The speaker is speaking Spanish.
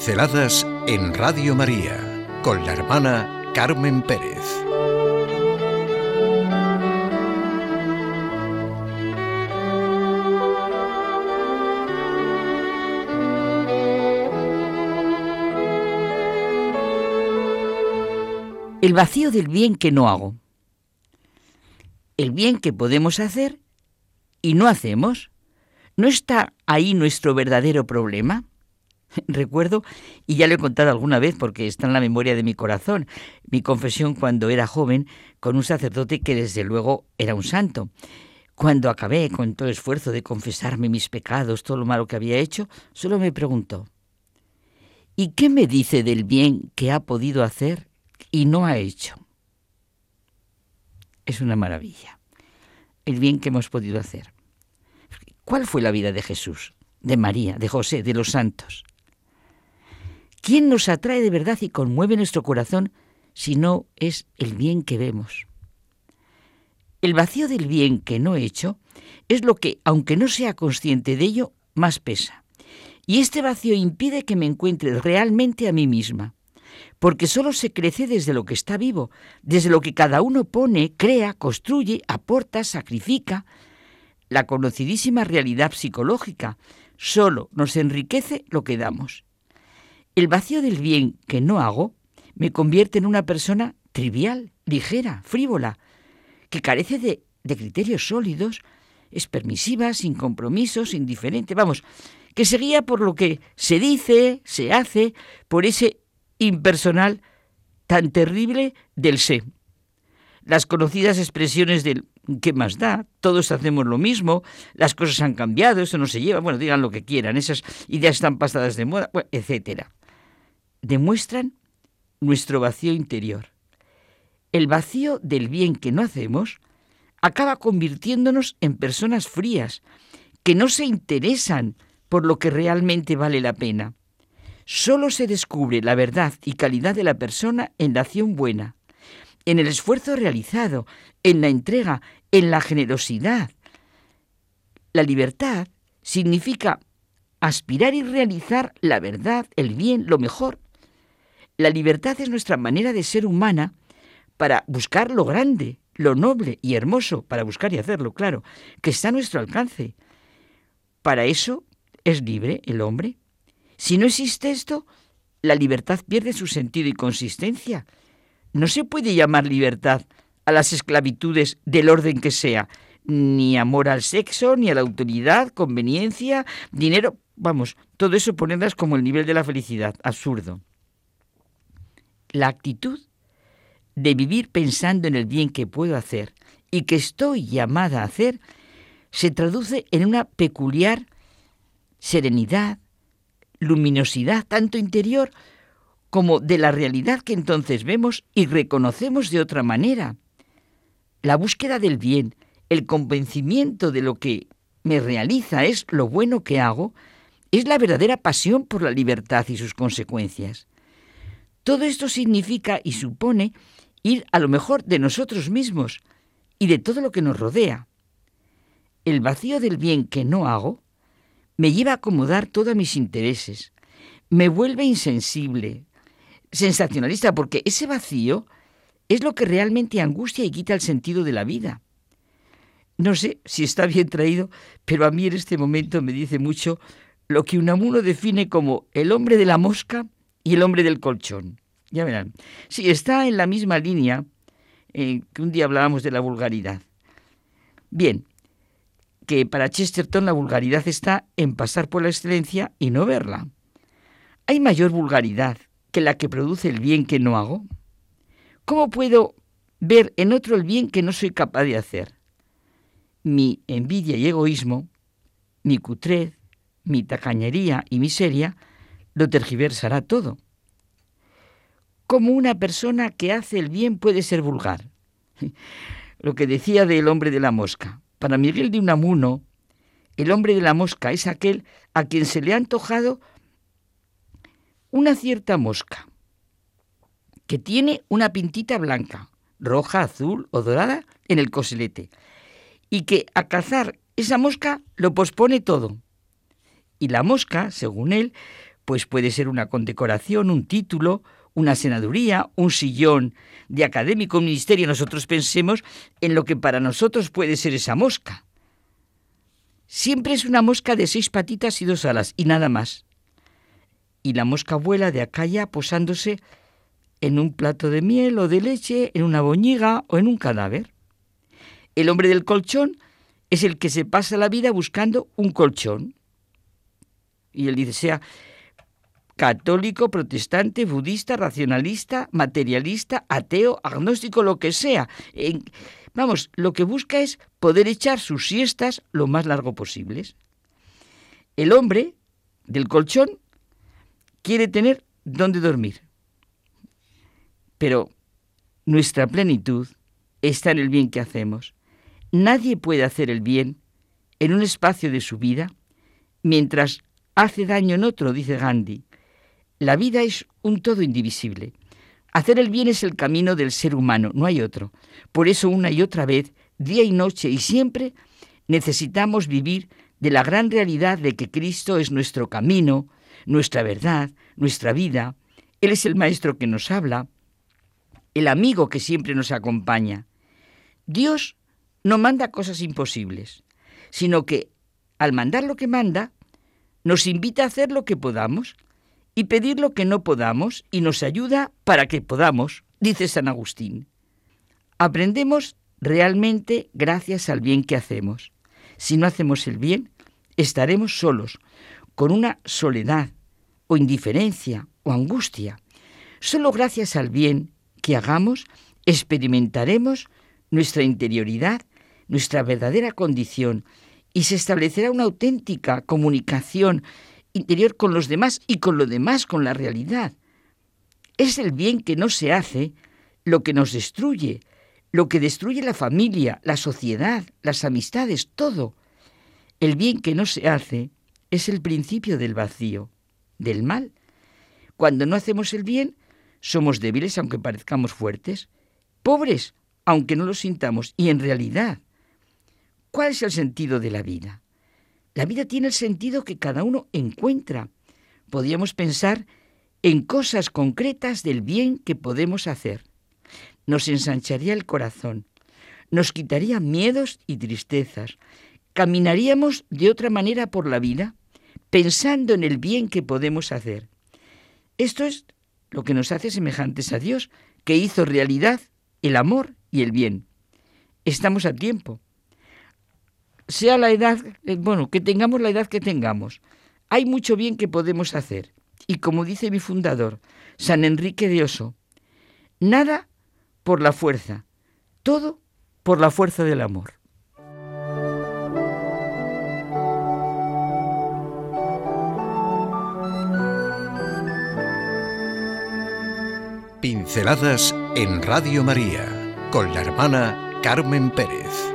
Pinceladas en Radio María con la hermana Carmen Pérez. El vacío del bien que no hago. El bien que podemos hacer y no hacemos. ¿No está ahí nuestro verdadero problema? Recuerdo, y ya lo he contado alguna vez porque está en la memoria de mi corazón, mi confesión cuando era joven con un sacerdote que desde luego era un santo. Cuando acabé con todo esfuerzo de confesarme mis pecados, todo lo malo que había hecho, solo me preguntó, ¿y qué me dice del bien que ha podido hacer y no ha hecho? Es una maravilla, el bien que hemos podido hacer. ¿Cuál fue la vida de Jesús, de María, de José, de los santos? ¿Quién nos atrae de verdad y conmueve nuestro corazón si no es el bien que vemos? El vacío del bien que no he hecho es lo que, aunque no sea consciente de ello, más pesa. Y este vacío impide que me encuentre realmente a mí misma, porque solo se crece desde lo que está vivo, desde lo que cada uno pone, crea, construye, aporta, sacrifica. La conocidísima realidad psicológica solo nos enriquece lo que damos. El vacío del bien que no hago me convierte en una persona trivial, ligera, frívola, que carece de, criterios sólidos, es permisiva, sin compromisos, indiferente, vamos, que se guía por lo que se dice, se hace, por ese impersonal tan terrible del sé. Las conocidas expresiones del ¿qué más da? Todos hacemos lo mismo, las cosas han cambiado, eso no se lleva, bueno, digan lo que quieran, esas ideas están pasadas de moda, bueno, etcétera demuestran nuestro vacío interior. El vacío del bien que no hacemos acaba convirtiéndonos en personas frías, que no se interesan por lo que realmente vale la pena. Solo se descubre la verdad y calidad de la persona en la acción buena, en el esfuerzo realizado, en la entrega, en la generosidad. La libertad significa aspirar y realizar la verdad, el bien, lo mejor la libertad es nuestra manera de ser humana para buscar lo grande, lo noble y hermoso, para buscar y hacerlo, claro, que está a nuestro alcance. Para eso es libre el hombre. Si no existe esto, la libertad pierde su sentido y consistencia. No se puede llamar libertad a las esclavitudes del orden que sea, ni amor al sexo, ni a la autoridad, conveniencia, dinero, vamos, todo eso ponerlas como el nivel de la felicidad, absurdo la actitud de vivir pensando en el bien que puedo hacer y que estoy llamada a hacer, se traduce en una peculiar serenidad, luminosidad, tanto interior como de la realidad que entonces vemos y reconocemos de otra manera. La búsqueda del bien, el convencimiento de lo que me realiza es lo bueno que hago, es la verdadera pasión por la libertad y sus consecuencias. Todo esto significa y supone ir a lo mejor de nosotros mismos y de todo lo que nos rodea. El vacío del bien que no hago me lleva a acomodar todos mis intereses, me vuelve insensible, sensacionalista, porque ese vacío es lo que realmente angustia y quita el sentido de la vida. No sé si está bien traído, pero a mí en este momento me dice mucho lo que Unamuno define como el hombre de la mosca y el hombre del colchón. Ya verán. Sí, está en la misma línea eh, que un día hablábamos de la vulgaridad. Bien, que para Chesterton la vulgaridad está en pasar por la excelencia y no verla. ¿Hay mayor vulgaridad que la que produce el bien que no hago? ¿Cómo puedo ver en otro el bien que no soy capaz de hacer? Mi envidia y egoísmo, mi cutrez, mi tacañería y miseria lo tergiversará todo. ¿Cómo una persona que hace el bien puede ser vulgar? Lo que decía del hombre de la mosca. Para Miguel de Unamuno, el hombre de la mosca es aquel a quien se le ha antojado una cierta mosca, que tiene una pintita blanca, roja, azul o dorada en el coselete, y que a cazar esa mosca lo pospone todo. Y la mosca, según él, pues puede ser una condecoración, un título, una senaduría, un sillón de académico, un ministerio. Nosotros pensemos en lo que para nosotros puede ser esa mosca. Siempre es una mosca de seis patitas y dos alas, y nada más. Y la mosca vuela de acá allá posándose en un plato de miel o de leche, en una boñiga o en un cadáver. El hombre del colchón es el que se pasa la vida buscando un colchón. Y él dice, sea católico, protestante, budista, racionalista, materialista, ateo, agnóstico, lo que sea. vamos, lo que busca es poder echar sus siestas lo más largo posibles. El hombre del colchón quiere tener dónde dormir. Pero nuestra plenitud está en el bien que hacemos. Nadie puede hacer el bien en un espacio de su vida mientras hace daño en otro, dice Gandhi. La vida es un todo indivisible. Hacer el bien es el camino del ser humano, no hay otro. Por eso una y otra vez, día y noche y siempre, necesitamos vivir de la gran realidad de que Cristo es nuestro camino, nuestra verdad, nuestra vida. Él es el Maestro que nos habla, el amigo que siempre nos acompaña. Dios no manda cosas imposibles, sino que al mandar lo que manda, nos invita a hacer lo que podamos y pedir lo que no podamos y nos ayuda para que podamos, dice San Agustín. Aprendemos realmente gracias al bien que hacemos. Si no hacemos el bien, estaremos solos, con una soledad o indiferencia o angustia. Solo gracias al bien que hagamos, experimentaremos nuestra interioridad, nuestra verdadera condición, y se establecerá una auténtica comunicación interior con los demás y con lo demás, con la realidad. Es el bien que no se hace lo que nos destruye, lo que destruye la familia, la sociedad, las amistades, todo. El bien que no se hace es el principio del vacío, del mal. Cuando no hacemos el bien, somos débiles aunque parezcamos fuertes, pobres aunque no lo sintamos, y en realidad, ¿cuál es el sentido de la vida? La vida tiene el sentido que cada uno encuentra. Podríamos pensar en cosas concretas del bien que podemos hacer. Nos ensancharía el corazón, nos quitaría miedos y tristezas, caminaríamos de otra manera por la vida, pensando en el bien que podemos hacer. Esto es lo que nos hace semejantes a Dios, que hizo realidad el amor y el bien. Estamos a tiempo. Sea la edad, bueno, que tengamos la edad que tengamos, hay mucho bien que podemos hacer. Y como dice mi fundador, San Enrique de Oso, nada por la fuerza, todo por la fuerza del amor. Pinceladas en Radio María con la hermana Carmen Pérez.